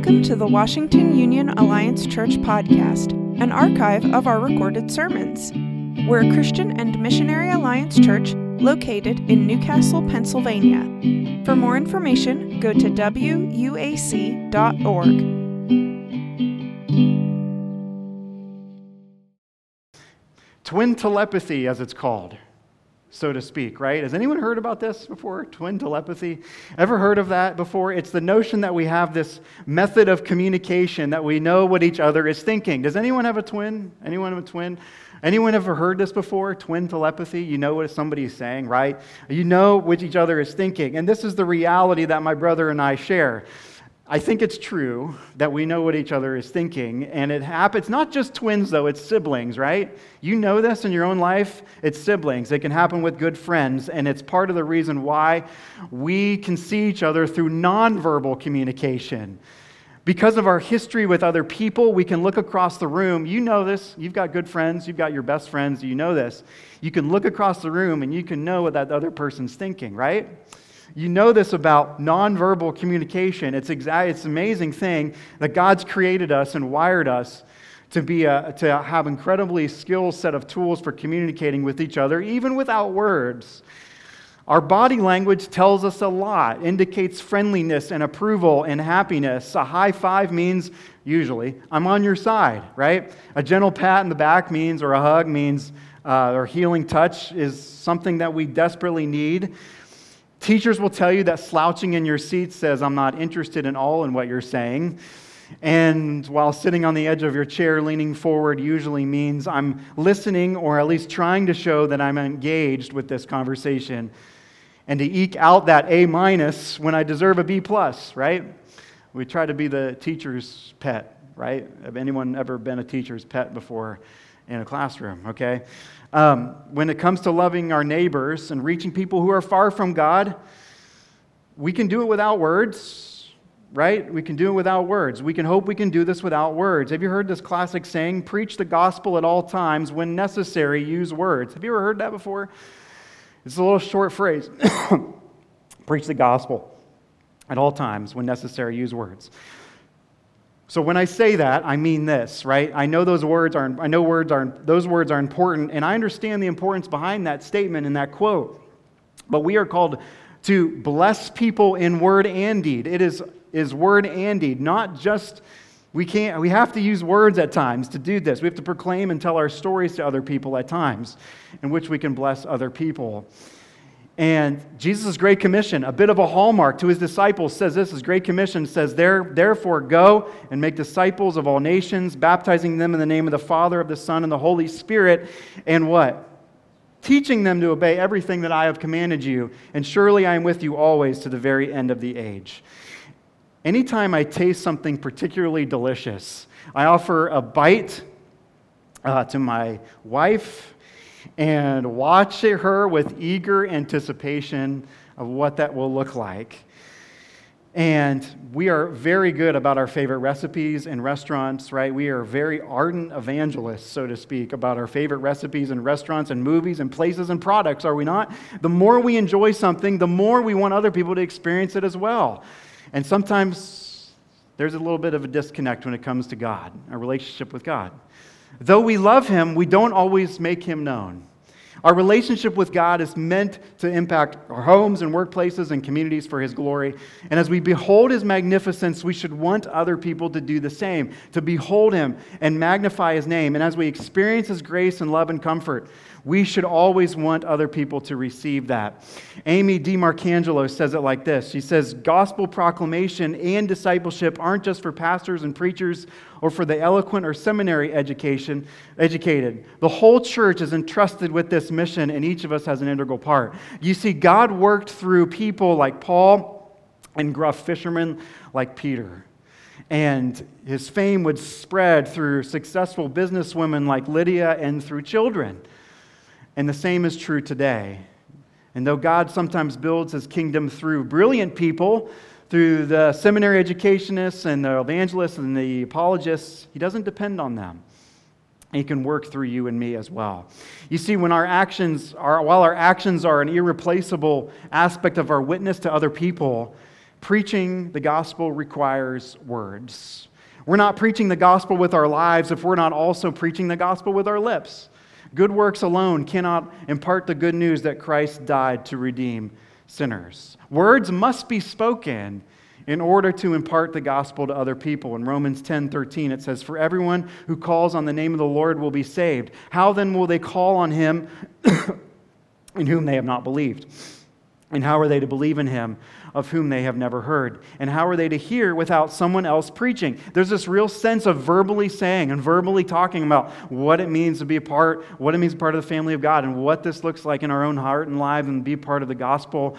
Welcome to the Washington Union Alliance Church podcast, an archive of our recorded sermons. We're a Christian and Missionary Alliance church located in New Castle, Pennsylvania. For more information, go to wuac.org. Twin telepathy, as it's called so to speak, right? Has anyone heard about this before? Twin telepathy? Ever heard of that before? It's the notion that we have this method of communication that we know what each other is thinking. Does anyone have a twin? Anyone have a twin? Anyone ever heard this before? Twin telepathy? You know what somebody is saying, right? You know what each other is thinking. And this is the reality that my brother and I share. I think it's true that we know what each other is thinking, and it happens not just twins, though, it's siblings, right? You know this in your own life. It's siblings. It can happen with good friends, and it's part of the reason why we can see each other through nonverbal communication. Because of our history with other people, we can look across the room. You know this. You've got good friends, you've got your best friends, you know this. You can look across the room and you can know what that other person's thinking, right? You know this about nonverbal communication. It's, exa- it's an amazing thing that God's created us and wired us to, be a, to have incredibly skilled set of tools for communicating with each other, even without words. Our body language tells us a lot, indicates friendliness and approval and happiness. A high five means, usually, I'm on your side, right? A gentle pat in the back means, or a hug means, uh, or healing touch is something that we desperately need. Teachers will tell you that slouching in your seat says, I'm not interested in all in what you're saying. And while sitting on the edge of your chair, leaning forward usually means I'm listening or at least trying to show that I'm engaged with this conversation. And to eke out that A minus when I deserve a B plus, right? We try to be the teacher's pet, right? Have anyone ever been a teacher's pet before in a classroom, okay? Um, when it comes to loving our neighbors and reaching people who are far from God, we can do it without words, right? We can do it without words. We can hope we can do this without words. Have you heard this classic saying, preach the gospel at all times, when necessary, use words? Have you ever heard that before? It's a little short phrase. preach the gospel at all times, when necessary, use words. So when I say that, I mean this, right? I know those words are I know words are those words are important and I understand the importance behind that statement and that quote. But we are called to bless people in word and deed. It is is word and deed, not just we can't we have to use words at times to do this. We have to proclaim and tell our stories to other people at times in which we can bless other people. And Jesus' Great Commission, a bit of a hallmark to his disciples, says this his Great Commission says, Therefore, go and make disciples of all nations, baptizing them in the name of the Father, of the Son, and the Holy Spirit. And what? Teaching them to obey everything that I have commanded you. And surely I am with you always to the very end of the age. Anytime I taste something particularly delicious, I offer a bite uh, to my wife and watch her with eager anticipation of what that will look like. And we are very good about our favorite recipes and restaurants, right? We are very ardent evangelists, so to speak, about our favorite recipes and restaurants and movies and places and products, are we not? The more we enjoy something, the more we want other people to experience it as well. And sometimes there's a little bit of a disconnect when it comes to God, our relationship with God. Though we love him, we don't always make him known. Our relationship with God is meant to impact our homes and workplaces and communities for His glory. And as we behold His magnificence, we should want other people to do the same, to behold Him and magnify His name. And as we experience His grace and love and comfort, we should always want other people to receive that. Amy DiMarcangelo says it like this She says, Gospel proclamation and discipleship aren't just for pastors and preachers or for the eloquent or seminary education, educated. The whole church is entrusted with this mission, and each of us has an integral part. You see, God worked through people like Paul and gruff fishermen like Peter. And his fame would spread through successful businesswomen like Lydia and through children. And the same is true today. And though God sometimes builds his kingdom through brilliant people, through the seminary educationists and the evangelists and the apologists, he doesn't depend on them. He can work through you and me as well. You see, when our actions are, while our actions are an irreplaceable aspect of our witness to other people, Preaching the gospel requires words. We're not preaching the gospel with our lives if we're not also preaching the gospel with our lips. Good works alone cannot impart the good news that Christ died to redeem sinners. Words must be spoken in order to impart the gospel to other people. In Romans 10 13, it says, For everyone who calls on the name of the Lord will be saved. How then will they call on him in whom they have not believed? And how are they to believe in him of whom they have never heard? And how are they to hear without someone else preaching? There's this real sense of verbally saying and verbally talking about what it means to be a part, what it means to be part of the family of God, and what this looks like in our own heart and life and be part of the gospel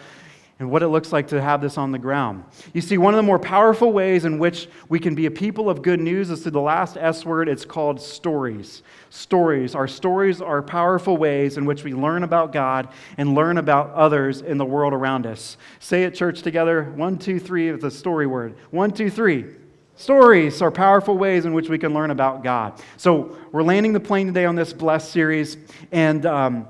and what it looks like to have this on the ground. You see, one of the more powerful ways in which we can be a people of good news is through the last S word. It's called stories. Stories. Our stories are powerful ways in which we learn about God and learn about others in the world around us. Say it, church, together. One, two, three is the story word. One, two, three. Stories are powerful ways in which we can learn about God. So we're landing the plane today on this blessed series. And, um,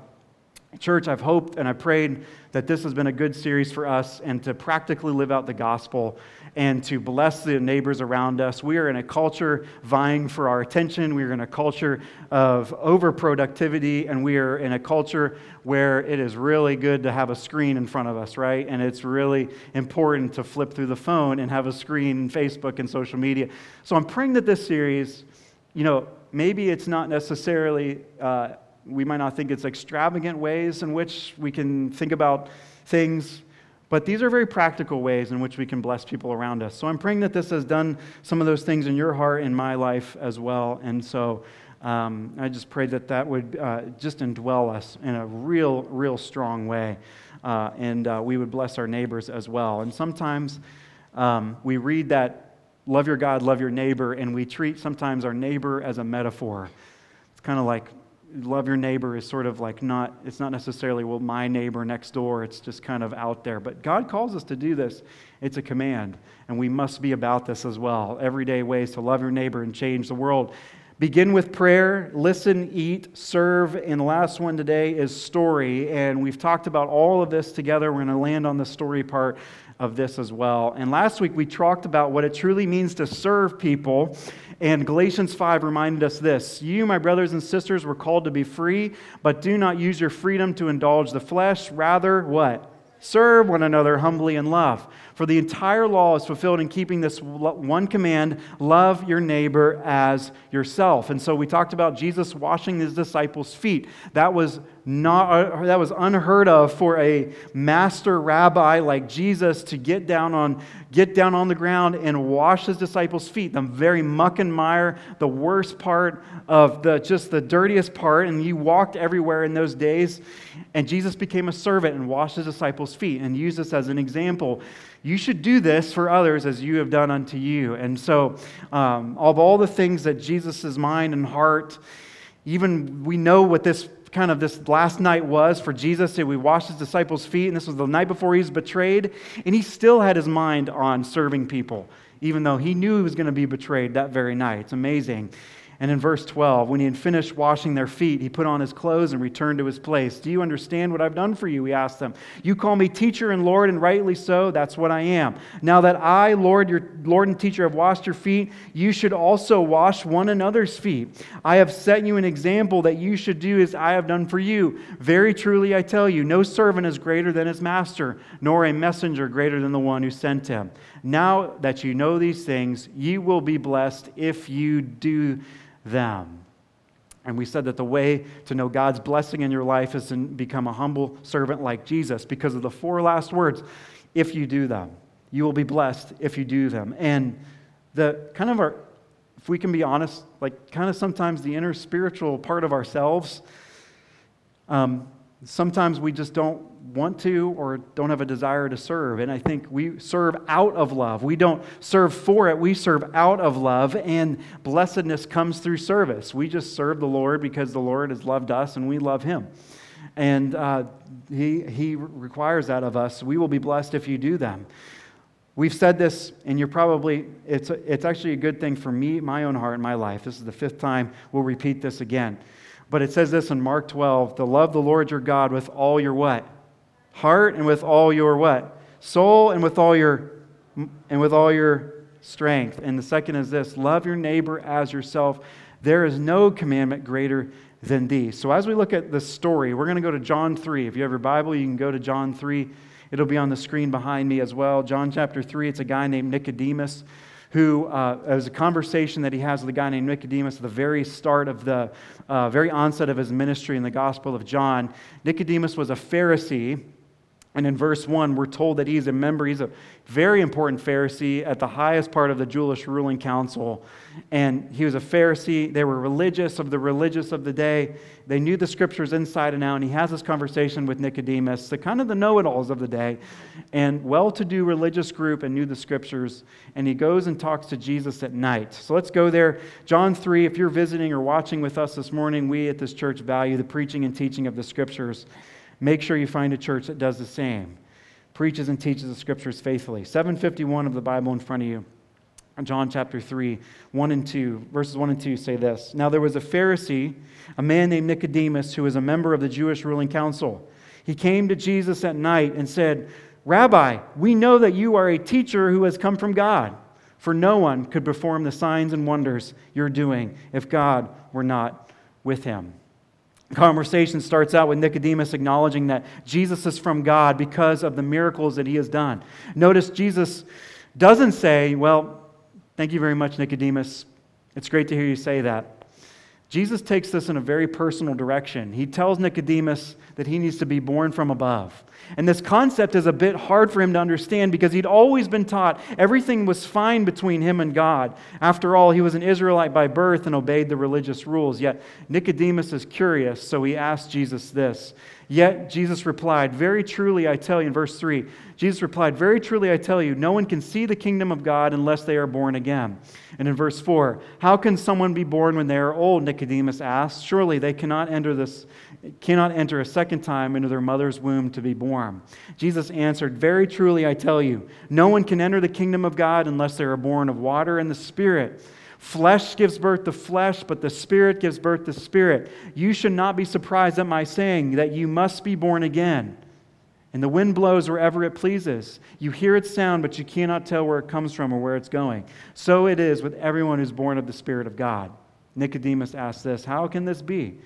church, I've hoped and I prayed that this has been a good series for us and to practically live out the gospel and to bless the neighbors around us. We are in a culture vying for our attention. We are in a culture of overproductivity, and we are in a culture where it is really good to have a screen in front of us, right? And it's really important to flip through the phone and have a screen, Facebook, and social media. So I'm praying that this series, you know, maybe it's not necessarily. Uh, we might not think it's extravagant ways in which we can think about things, but these are very practical ways in which we can bless people around us. So I'm praying that this has done some of those things in your heart, in my life as well. And so um, I just pray that that would uh, just indwell us in a real, real strong way. Uh, and uh, we would bless our neighbors as well. And sometimes um, we read that love your God, love your neighbor, and we treat sometimes our neighbor as a metaphor. It's kind of like love your neighbor is sort of like not, it's not necessarily, well, my neighbor next door. It's just kind of out there. But God calls us to do this. It's a command. And we must be about this as well. Everyday ways to love your neighbor and change the world. Begin with prayer, listen, eat, serve. And the last one today is story. And we've talked about all of this together. We're going to land on the story part of this as well. And last week we talked about what it truly means to serve people. And Galatians 5 reminded us this You, my brothers and sisters, were called to be free, but do not use your freedom to indulge the flesh. Rather, what? Serve one another humbly in love. For the entire law is fulfilled in keeping this one command love your neighbor as yourself. And so we talked about Jesus washing his disciples' feet. That was not, uh, that was unheard of for a master rabbi like Jesus to get down on, get down on the ground and wash his disciples' feet. The very muck and mire, the worst part of the just the dirtiest part. And he walked everywhere in those days. And Jesus became a servant and washed his disciples' feet and used this as an example. You should do this for others as you have done unto you. And so, um, of all the things that Jesus' mind and heart, even we know what this kind of this last night was for Jesus. We washed his disciples' feet, and this was the night before he was betrayed. And he still had his mind on serving people, even though he knew he was going to be betrayed that very night. It's amazing. And in verse 12, when he had finished washing their feet, he put on his clothes and returned to his place. Do you understand what I've done for you? He asked them. You call me teacher and Lord, and rightly so. That's what I am. Now that I, Lord, your Lord and teacher, have washed your feet, you should also wash one another's feet. I have set you an example that you should do as I have done for you. Very truly, I tell you, no servant is greater than his master, nor a messenger greater than the one who sent him. Now that you know these things, you will be blessed if you do them. And we said that the way to know God's blessing in your life is to become a humble servant like Jesus because of the four last words if you do them. You will be blessed if you do them. And the kind of our, if we can be honest, like kind of sometimes the inner spiritual part of ourselves, um, sometimes we just don't want to or don't have a desire to serve. And I think we serve out of love. We don't serve for it, we serve out of love. And blessedness comes through service. We just serve the Lord because the Lord has loved us and we love Him. And uh, he, he requires that of us. We will be blessed if you do them. We've said this, and you're probably, it's, it's actually a good thing for me, my own heart, and my life. This is the fifth time we'll repeat this again. But it says this in Mark 12 to love the Lord your God with all your what? Heart and with all your what? Soul and with all your and with all your strength. And the second is this love your neighbor as yourself. There is no commandment greater than these. So, as we look at the story, we're going to go to John 3. If you have your Bible, you can go to John 3. It'll be on the screen behind me as well. John chapter 3, it's a guy named Nicodemus who uh, was a conversation that he has with a guy named Nicodemus at the very start of the uh, very onset of his ministry in the Gospel of John. Nicodemus was a Pharisee and in verse 1, we're told that he's a member, he's a very important Pharisee at the highest part of the Jewish ruling council. And he was a Pharisee. They were religious of the religious of the day. They knew the scriptures inside and out. And he has this conversation with Nicodemus, the kind of the know it alls of the day, and well to do religious group and knew the scriptures. And he goes and talks to Jesus at night. So let's go there. John 3, if you're visiting or watching with us this morning, we at this church value the preaching and teaching of the scriptures. Make sure you find a church that does the same, preaches and teaches the scriptures faithfully. 751 of the Bible in front of you. John chapter 3, 1 and 2, verses 1 and 2 say this Now there was a Pharisee, a man named Nicodemus, who was a member of the Jewish ruling council. He came to Jesus at night and said, Rabbi, we know that you are a teacher who has come from God, for no one could perform the signs and wonders you're doing if God were not with him conversation starts out with Nicodemus acknowledging that Jesus is from God because of the miracles that he has done. Notice Jesus doesn't say, Well, thank you very much, Nicodemus. It's great to hear you say that. Jesus takes this in a very personal direction. He tells Nicodemus that he needs to be born from above. And this concept is a bit hard for him to understand because he'd always been taught everything was fine between him and God. After all, he was an Israelite by birth and obeyed the religious rules. Yet Nicodemus is curious, so he asks Jesus this Yet Jesus replied, Very truly I tell you, in verse 3, Jesus replied, Very truly I tell you, no one can see the kingdom of God unless they are born again. And in verse 4, How can someone be born when they are old? Nicodemus asked. Surely they cannot enter this cannot enter a second time into their mother's womb to be born. Jesus answered, Very truly I tell you, no one can enter the kingdom of God unless they are born of water and the Spirit. Flesh gives birth to flesh, but the Spirit gives birth to spirit. You should not be surprised at my saying that you must be born again. And the wind blows wherever it pleases. You hear its sound, but you cannot tell where it comes from or where it's going. So it is with everyone who's born of the Spirit of God. Nicodemus asks this How can this be?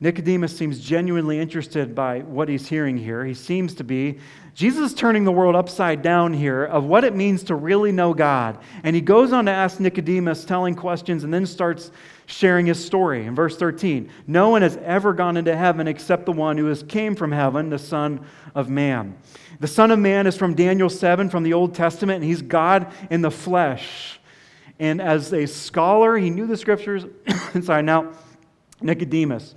Nicodemus seems genuinely interested by what he's hearing here. He seems to be. Jesus is turning the world upside down here of what it means to really know God. And he goes on to ask Nicodemus, telling questions, and then starts sharing his story. In verse 13, no one has ever gone into heaven except the one who has came from heaven, the Son of Man. The Son of Man is from Daniel 7 from the Old Testament, and he's God in the flesh. And as a scholar, he knew the scriptures. Sorry, now, Nicodemus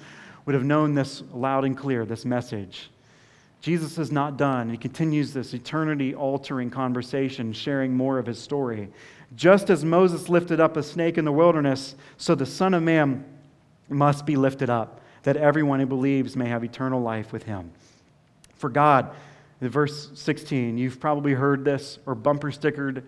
would have known this loud and clear, this message. Jesus is not done. He continues this eternity altering conversation, sharing more of his story. Just as Moses lifted up a snake in the wilderness, so the Son of Man must be lifted up, that everyone who believes may have eternal life with him. For God, verse 16, you've probably heard this or bumper stickered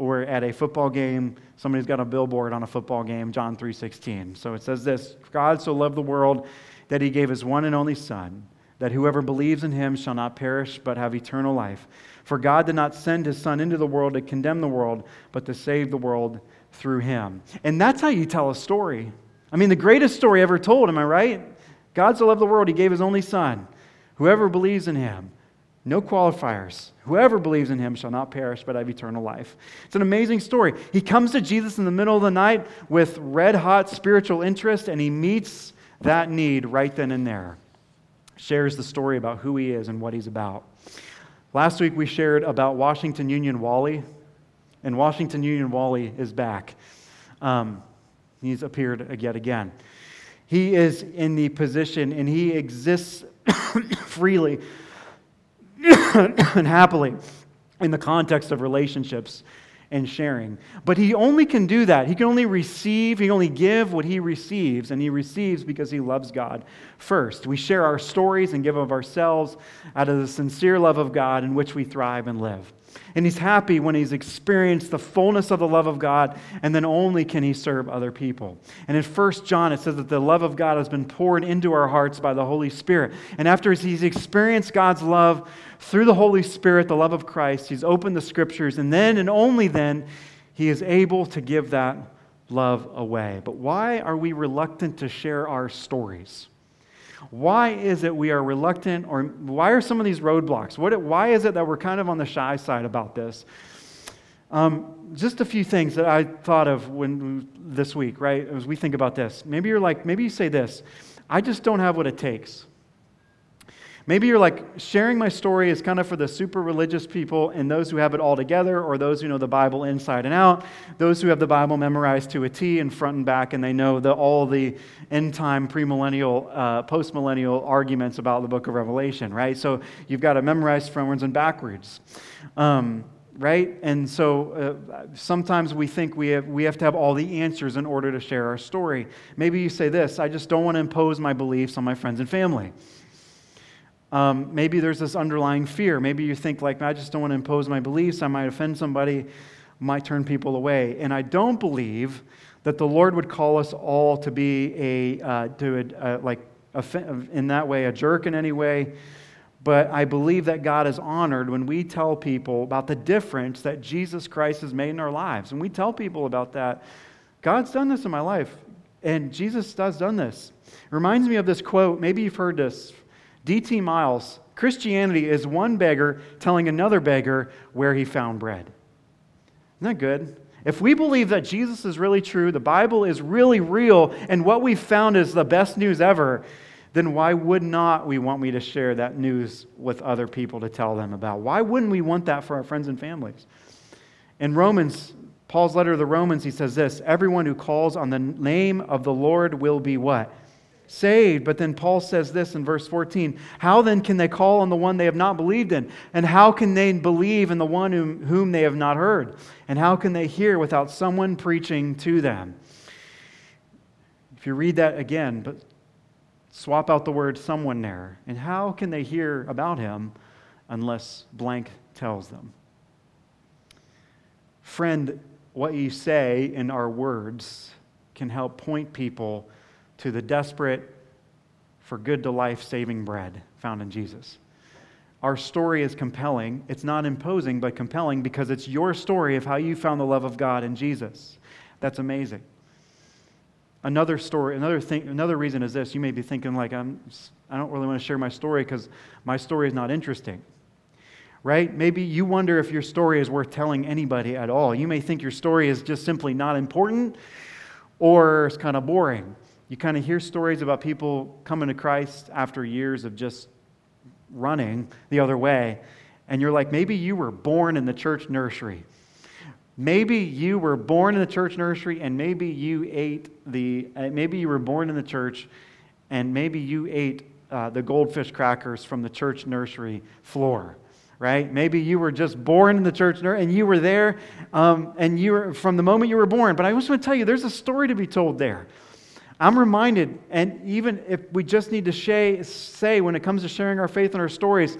or at a football game somebody's got a billboard on a football game john 3.16 so it says this god so loved the world that he gave his one and only Son, that whoever believes in him shall not perish but have eternal life. For God did not send his Son into the world to condemn the world, but to save the world through him. And that's how you tell a story. I mean, the greatest story ever told, am I right? God so loved the world, he gave his only Son. Whoever believes in him, no qualifiers. Whoever believes in him shall not perish but have eternal life. It's an amazing story. He comes to Jesus in the middle of the night with red hot spiritual interest and he meets that need right then and there. Shares the story about who he is and what he's about. Last week we shared about Washington Union Wally, and Washington Union Wally is back. Um, he's appeared yet again. He is in the position and he exists freely and happily in the context of relationships and sharing. But he only can do that. He can only receive, he can only give what he receives, and he receives because he loves God first. We share our stories and give of ourselves out of the sincere love of God in which we thrive and live. And he's happy when he's experienced the fullness of the love of God, and then only can he serve other people. And in 1 John, it says that the love of God has been poured into our hearts by the Holy Spirit. And after he's experienced God's love through the Holy Spirit, the love of Christ, he's opened the scriptures, and then and only then he is able to give that love away. But why are we reluctant to share our stories? Why is it we are reluctant, or why are some of these roadblocks? What, why is it that we're kind of on the shy side about this? Um, just a few things that I thought of when this week, right? As we think about this, maybe you're like, maybe you say this: I just don't have what it takes. Maybe you're like, sharing my story is kind of for the super religious people and those who have it all together, or those who know the Bible inside and out, those who have the Bible memorized to a T and front and back, and they know the, all the end time, premillennial, uh, postmillennial arguments about the book of Revelation, right? So you've got to memorize frontwards and backwards. Um, right? And so uh, sometimes we think we have, we have to have all the answers in order to share our story. Maybe you say this I just don't want to impose my beliefs on my friends and family. Um, maybe there's this underlying fear. Maybe you think, like, I just don't want to impose my beliefs. I might offend somebody, might turn people away. And I don't believe that the Lord would call us all to be a, uh, to a, like, in that way, a jerk in any way. But I believe that God is honored when we tell people about the difference that Jesus Christ has made in our lives. And we tell people about that. God's done this in my life, and Jesus has done this. It reminds me of this quote. Maybe you've heard this D.T. Niles Christianity is one beggar telling another beggar where he found bread. Isn't that good? If we believe that Jesus is really true, the Bible is really real, and what we found is the best news ever, then why would not we want me to share that news with other people to tell them about? Why wouldn't we want that for our friends and families? In Romans, Paul's letter to the Romans, he says this Everyone who calls on the name of the Lord will be what? Saved. But then Paul says this in verse 14 How then can they call on the one they have not believed in? And how can they believe in the one whom, whom they have not heard? And how can they hear without someone preaching to them? If you read that again, but swap out the word someone there. And how can they hear about him unless blank tells them? Friend, what you say in our words can help point people to the desperate for good to life saving bread found in Jesus. Our story is compelling. It's not imposing, but compelling because it's your story of how you found the love of God in Jesus. That's amazing. Another story, another thing, another reason is this. You may be thinking like, I'm, I don't really want to share my story because my story is not interesting. Right? Maybe you wonder if your story is worth telling anybody at all. You may think your story is just simply not important or it's kind of boring you kind of hear stories about people coming to Christ after years of just running the other way. And you're like, maybe you were born in the church nursery. Maybe you were born in the church nursery and maybe you ate the, uh, maybe you were born in the church and maybe you ate uh, the goldfish crackers from the church nursery floor right? Maybe you were just born in the church nursery and you were there um, and you were from the moment you were born. But I just want to tell you, there's a story to be told there. I'm reminded, and even if we just need to say when it comes to sharing our faith and our stories,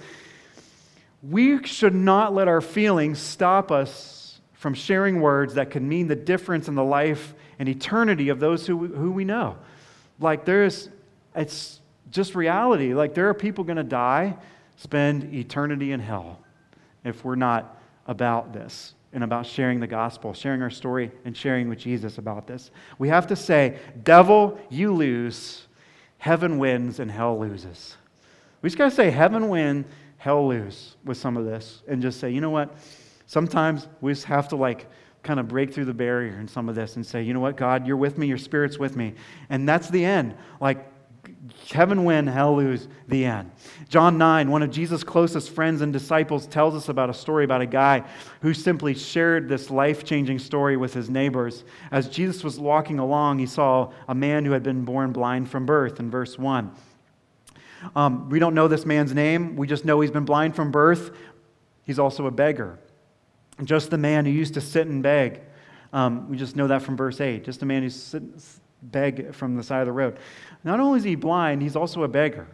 we should not let our feelings stop us from sharing words that can mean the difference in the life and eternity of those who, who we know. Like, there's, it's just reality. Like, there are people going to die, spend eternity in hell if we're not about this and about sharing the gospel, sharing our story, and sharing with Jesus about this. We have to say, Devil, you lose, heaven wins, and hell loses. We just got to say, Heaven win, hell lose with some of this, and just say, you know what? Sometimes we just have to like kind of break through the barrier in some of this and say, you know what, God, you're with me, your spirit's with me. And that's the end. Like, Heaven win, hell lose, the end. John 9, one of Jesus' closest friends and disciples, tells us about a story about a guy who simply shared this life changing story with his neighbors. As Jesus was walking along, he saw a man who had been born blind from birth in verse 1. Um, we don't know this man's name, we just know he's been blind from birth. He's also a beggar. Just the man who used to sit and beg. Um, we just know that from verse 8. Just a man who sits beg from the side of the road. Not only is he blind, he's also a beggar.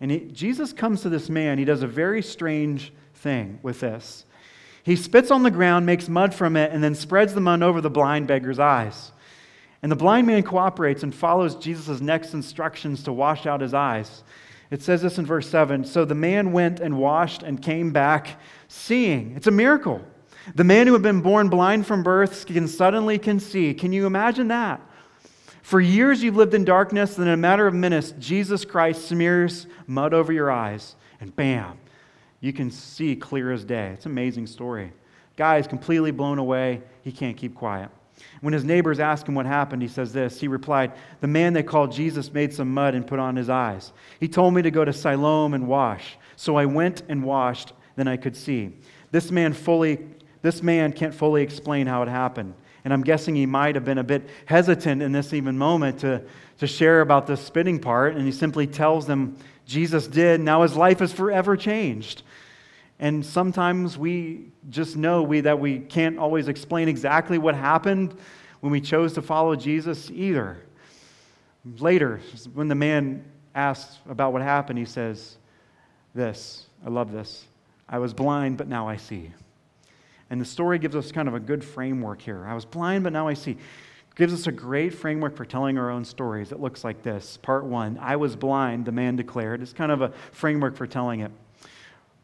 And he, Jesus comes to this man. He does a very strange thing with this. He spits on the ground, makes mud from it, and then spreads the mud over the blind beggar's eyes. And the blind man cooperates and follows Jesus' next instructions to wash out his eyes. It says this in verse 7 So the man went and washed and came back seeing. It's a miracle. The man who had been born blind from birth can suddenly can see. Can you imagine that? For years you've lived in darkness, and in a matter of minutes, Jesus Christ smears mud over your eyes, and bam, you can see clear as day. It's an amazing story. Guy is completely blown away. He can't keep quiet. When his neighbors ask him what happened, he says this. He replied, The man they called Jesus made some mud and put on his eyes. He told me to go to Siloam and wash. So I went and washed, then I could see. This man fully this man can't fully explain how it happened. And I'm guessing he might have been a bit hesitant in this even moment to, to share about the spitting part. And he simply tells them Jesus did. Now his life is forever changed. And sometimes we just know we, that we can't always explain exactly what happened when we chose to follow Jesus either. Later, when the man asks about what happened, he says, This, I love this. I was blind, but now I see. And the story gives us kind of a good framework here. I was blind, but now I see. gives us a great framework for telling our own stories. It looks like this Part one I was blind, the man declared. It's kind of a framework for telling it.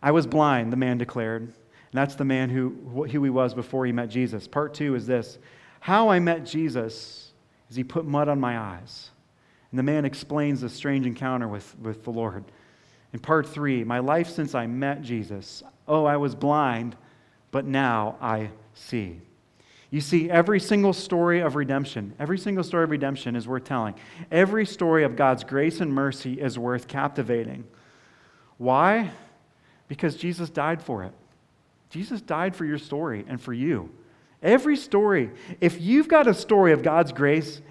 I was blind, the man declared. And that's the man who, who he was before he met Jesus. Part two is this How I met Jesus is he put mud on my eyes. And the man explains the strange encounter with, with the Lord. In part three, my life since I met Jesus. Oh, I was blind, but now I see. You see, every single story of redemption, every single story of redemption is worth telling. Every story of God's grace and mercy is worth captivating. Why? Because Jesus died for it. Jesus died for your story and for you. Every story, if you've got a story of God's grace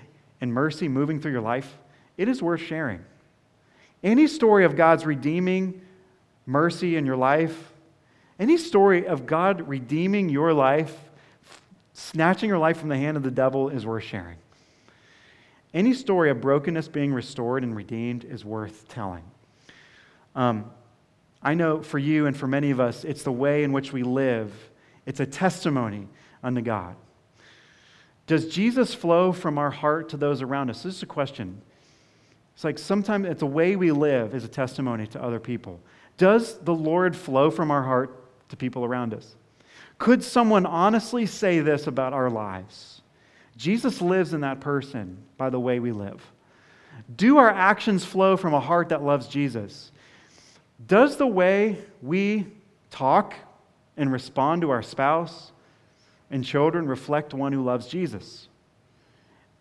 and mercy moving through your life, it is worth sharing. Any story of God's redeeming mercy in your life, any story of God redeeming your life, snatching your life from the hand of the devil, is worth sharing. Any story of brokenness being restored and redeemed is worth telling. Um, I know for you and for many of us, it's the way in which we live, it's a testimony unto God. Does Jesus flow from our heart to those around us? This is a question. It's like sometimes it's the way we live is a testimony to other people. Does the Lord flow from our heart to people around us. Could someone honestly say this about our lives? Jesus lives in that person by the way we live. Do our actions flow from a heart that loves Jesus? Does the way we talk and respond to our spouse and children reflect one who loves Jesus?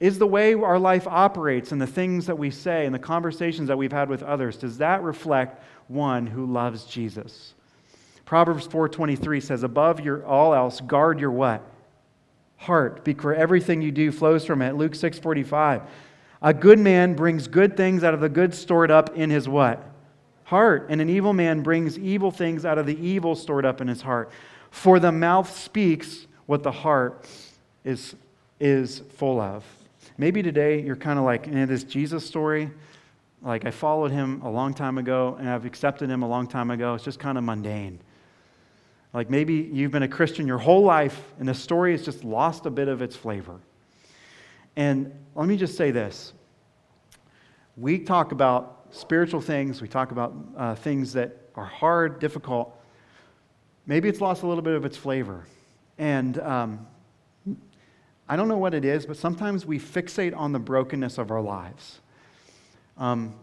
Is the way our life operates and the things that we say and the conversations that we've had with others, does that reflect one who loves Jesus? Proverbs 4:23 says, "Above your all else, guard your what? Heart, because everything you do flows from it." Luke 6:45. A good man brings good things out of the good stored up in his what? Heart. And an evil man brings evil things out of the evil stored up in his heart. For the mouth speaks what the heart is, is full of. Maybe today you're kind of like, in this Jesus story, like I followed him a long time ago and I've accepted him a long time ago. It's just kind of mundane. Like maybe you've been a Christian your whole life and the story has just lost a bit of its flavor. And let me just say this we talk about spiritual things, we talk about uh, things that are hard, difficult. Maybe it's lost a little bit of its flavor. And um, I don't know what it is, but sometimes we fixate on the brokenness of our lives. Um,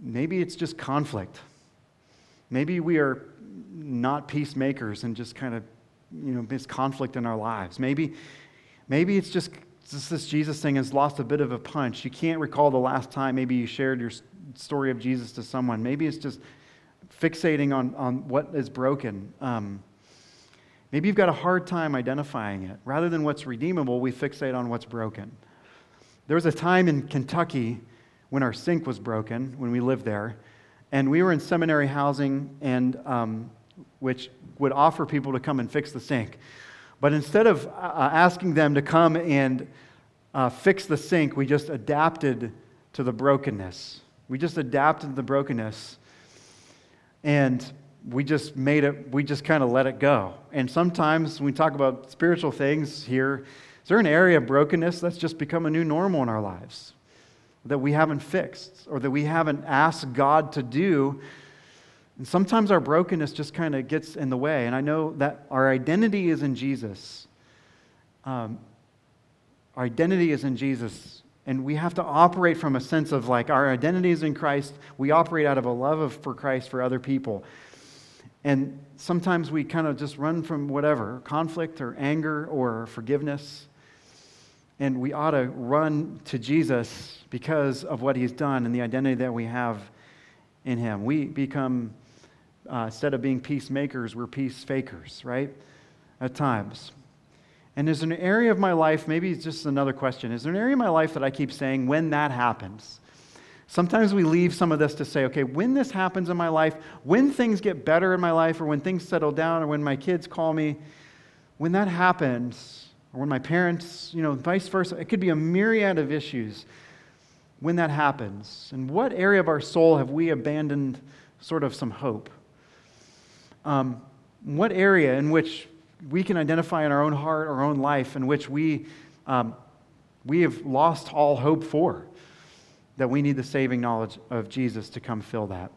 maybe it's just conflict. Maybe we are not peacemakers and just kind of, you know, this conflict in our lives. Maybe, maybe it's just, just this Jesus thing has lost a bit of a punch. You can't recall the last time maybe you shared your story of Jesus to someone. Maybe it's just fixating on, on what is broken. Um, maybe you've got a hard time identifying it. Rather than what's redeemable, we fixate on what's broken. There was a time in Kentucky when our sink was broken, when we lived there, and we were in seminary housing, and um, which would offer people to come and fix the sink. But instead of uh, uh, asking them to come and uh, fix the sink, we just adapted to the brokenness. We just adapted to the brokenness. And we just made it, we just kind of let it go. And sometimes when we talk about spiritual things here, is there an area of brokenness that's just become a new normal in our lives that we haven't fixed or that we haven't asked God to do? And sometimes our brokenness just kind of gets in the way. And I know that our identity is in Jesus. Um, our identity is in Jesus. And we have to operate from a sense of like our identity is in Christ. We operate out of a love of, for Christ for other people. And sometimes we kind of just run from whatever conflict or anger or forgiveness. And we ought to run to Jesus because of what he's done and the identity that we have in him. We become, uh, instead of being peacemakers, we're peace fakers, right? At times. And is an area of my life, maybe it's just another question, is there an area of my life that I keep saying when that happens? Sometimes we leave some of this to say, okay, when this happens in my life, when things get better in my life, or when things settle down, or when my kids call me, when that happens, or when my parents, you know, vice versa, it could be a myriad of issues when that happens. And what area of our soul have we abandoned sort of some hope? Um, what area in which we can identify in our own heart, our own life, in which we, um, we have lost all hope for? That we need the saving knowledge of Jesus to come fill that.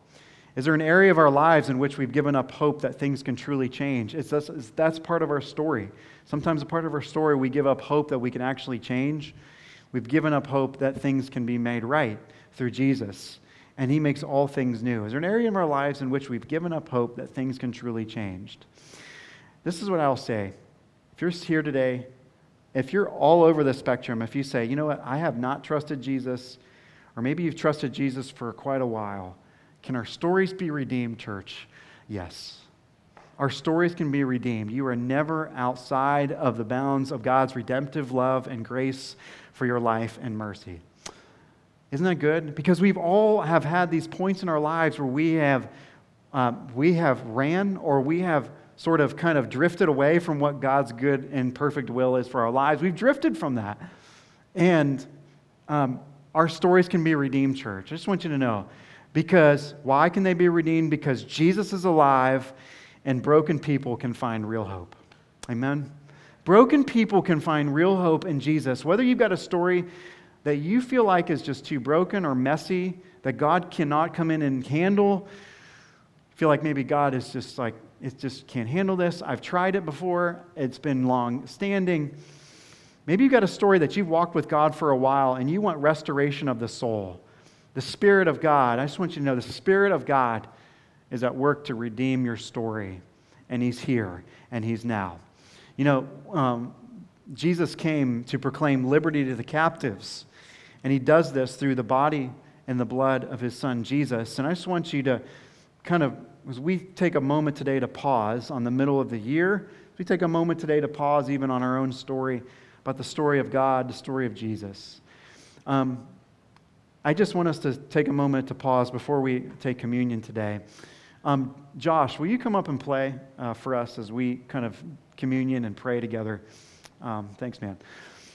Is there an area of our lives in which we've given up hope that things can truly change? That's, that's part of our story. Sometimes a part of our story, we give up hope that we can actually change. We've given up hope that things can be made right through Jesus, and He makes all things new. Is there an area in our lives in which we've given up hope that things can truly change? This is what I'll say. If you're here today, if you're all over the spectrum, if you say, you know what, I have not trusted Jesus, or maybe you've trusted Jesus for quite a while, can our stories be redeemed, church? Yes. Our stories can be redeemed. You are never outside of the bounds of God's redemptive love and grace for your life and mercy. Isn't that good? Because we've all have had these points in our lives where we have, uh, we have ran or we have sort of kind of drifted away from what God's good and perfect will is for our lives. We've drifted from that. And um, our stories can be redeemed, church. I just want you to know. Because why can they be redeemed? Because Jesus is alive and broken people can find real hope. Amen? Broken people can find real hope in Jesus. Whether you've got a story that you feel like is just too broken or messy, that God cannot come in and handle, feel like maybe God is just like it just can't handle this. I've tried it before, it's been long standing. Maybe you've got a story that you've walked with God for a while and you want restoration of the soul. The Spirit of God, I just want you to know the Spirit of God is at work to redeem your story. And He's here and He's now. You know, um, Jesus came to proclaim liberty to the captives. And He does this through the body and the blood of His Son Jesus. And I just want you to kind of as we take a moment today to pause on the middle of the year, we take a moment today to pause even on our own story about the story of God, the story of Jesus. Um, I just want us to take a moment to pause before we take communion today. Um, Josh, will you come up and play uh, for us as we kind of communion and pray together? Um, thanks, man.